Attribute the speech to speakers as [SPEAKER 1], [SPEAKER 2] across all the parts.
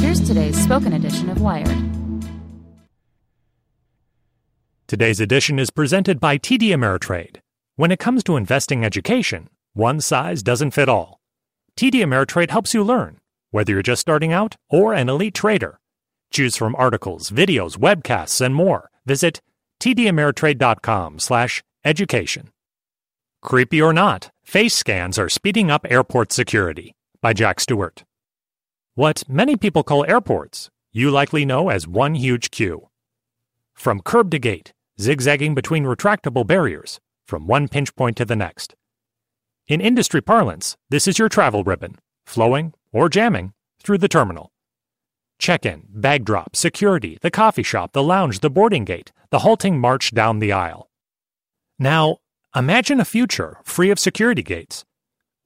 [SPEAKER 1] Here's today's spoken edition of Wired.
[SPEAKER 2] Today's edition is presented by TD Ameritrade. When it comes to investing education, one size doesn't fit all. TD Ameritrade helps you learn, whether you're just starting out or an elite trader. Choose from articles, videos, webcasts, and more. Visit tdameritrade.com/education. Creepy or not, face scans are speeding up airport security. By Jack Stewart. What many people call airports, you likely know as one huge queue. From curb to gate, zigzagging between retractable barriers, from one pinch point to the next. In industry parlance, this is your travel ribbon, flowing or jamming through the terminal. Check in, bag drop, security, the coffee shop, the lounge, the boarding gate, the halting march down the aisle. Now, imagine a future free of security gates,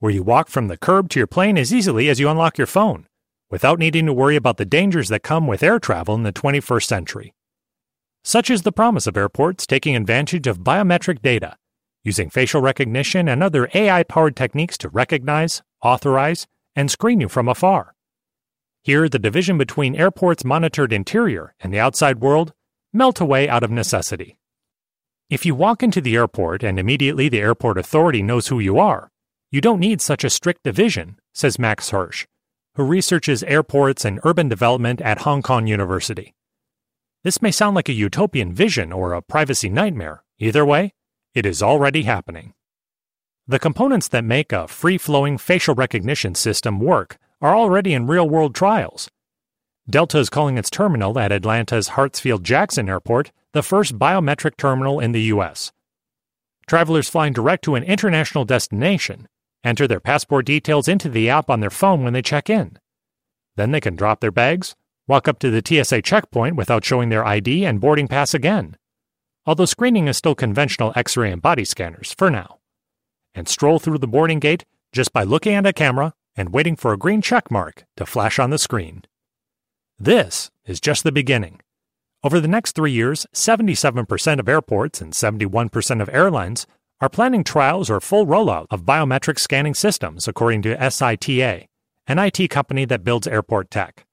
[SPEAKER 2] where you walk from the curb to your plane as easily as you unlock your phone without needing to worry about the dangers that come with air travel in the 21st century. Such is the promise of airports taking advantage of biometric data, using facial recognition and other AI powered techniques to recognize, authorize, and screen you from afar. Here, the division between airports' monitored interior and the outside world melt away out of necessity. If you walk into the airport and immediately the airport authority knows who you are, you don't need such a strict division, says Max Hirsch, who researches airports and urban development at Hong Kong University. This may sound like a utopian vision or a privacy nightmare. Either way, it is already happening. The components that make a free flowing facial recognition system work are already in real world trials. Delta is calling its terminal at Atlanta's Hartsfield Jackson Airport the first biometric terminal in the U.S. Travelers flying direct to an international destination enter their passport details into the app on their phone when they check in. Then they can drop their bags, walk up to the TSA checkpoint without showing their ID and boarding pass again, although screening is still conventional X ray and body scanners for now, and stroll through the boarding gate just by looking at a camera and waiting for a green check mark to flash on the screen. This is just the beginning. Over the next three years, 77% of airports and 71% of airlines are planning trials or full rollout of biometric scanning systems, according to SITA, an IT company that builds airport tech.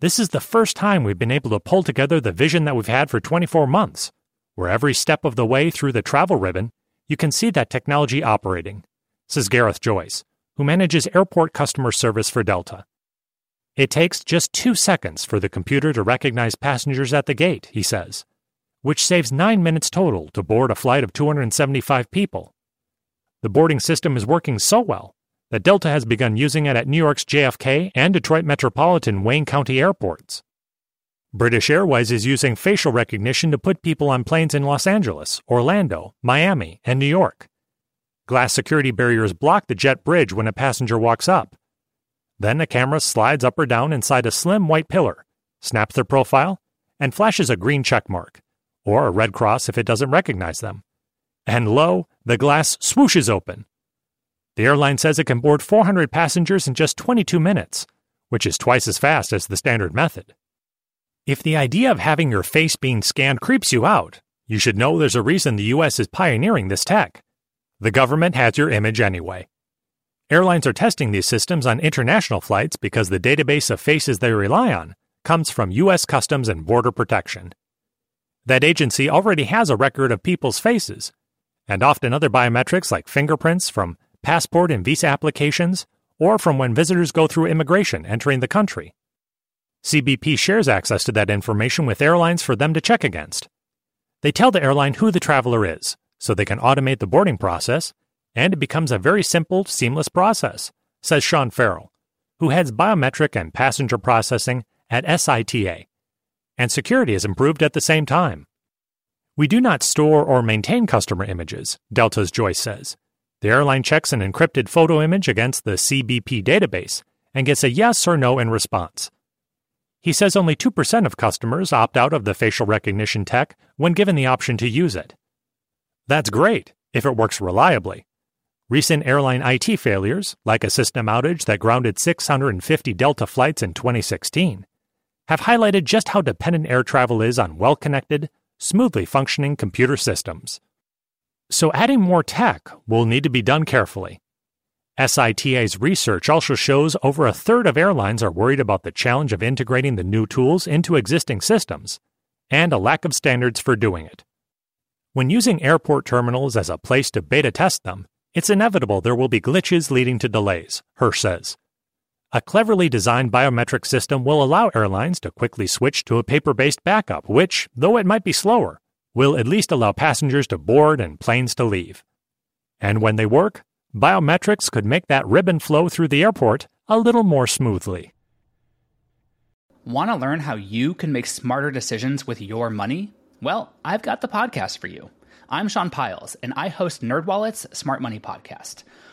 [SPEAKER 2] This is the first time we've been able to pull together the vision that we've had for 24 months, where every step of the way through the travel ribbon, you can see that technology operating, says Gareth Joyce, who manages airport customer service for Delta. It takes just two seconds for the computer to recognize passengers at the gate, he says which saves 9 minutes total to board a flight of 275 people. The boarding system is working so well that Delta has begun using it at New York's JFK and Detroit Metropolitan Wayne County airports. British Airways is using facial recognition to put people on planes in Los Angeles, Orlando, Miami, and New York. Glass security barriers block the jet bridge when a passenger walks up. Then a camera slides up or down inside a slim white pillar, snaps their profile, and flashes a green check mark or a red cross if it doesn't recognize them. And lo, the glass swooshes open. The airline says it can board 400 passengers in just 22 minutes, which is twice as fast as the standard method. If the idea of having your face being scanned creeps you out, you should know there's a reason the US is pioneering this tech. The government has your image anyway. Airlines are testing these systems on international flights because the database of faces they rely on comes from U.S. Customs and Border Protection. That agency already has a record of people's faces, and often other biometrics like fingerprints from passport and visa applications or from when visitors go through immigration entering the country. CBP shares access to that information with airlines for them to check against. They tell the airline who the traveler is, so they can automate the boarding process, and it becomes a very simple, seamless process, says Sean Farrell, who heads biometric and passenger processing at SITA. And security is improved at the same time. We do not store or maintain customer images, Delta's Joyce says. The airline checks an encrypted photo image against the CBP database and gets a yes or no in response. He says only 2% of customers opt out of the facial recognition tech when given the option to use it. That's great if it works reliably. Recent airline IT failures, like a system outage that grounded 650 Delta flights in 2016, have highlighted just how dependent air travel is on well connected, smoothly functioning computer systems. So, adding more tech will need to be done carefully. SITA's research also shows over a third of airlines are worried about the challenge of integrating the new tools into existing systems, and a lack of standards for doing it. When using airport terminals as a place to beta test them, it's inevitable there will be glitches leading to delays, Hirsch says. A cleverly designed biometric system will allow airlines to quickly switch to a paper based backup, which, though it might be slower, will at least allow passengers to board and planes to leave. And when they work, biometrics could make that ribbon flow through the airport a little more smoothly.
[SPEAKER 3] Want to learn how you can make smarter decisions with your money? Well, I've got the podcast for you. I'm Sean Pyles, and I host NerdWallet's Smart Money Podcast.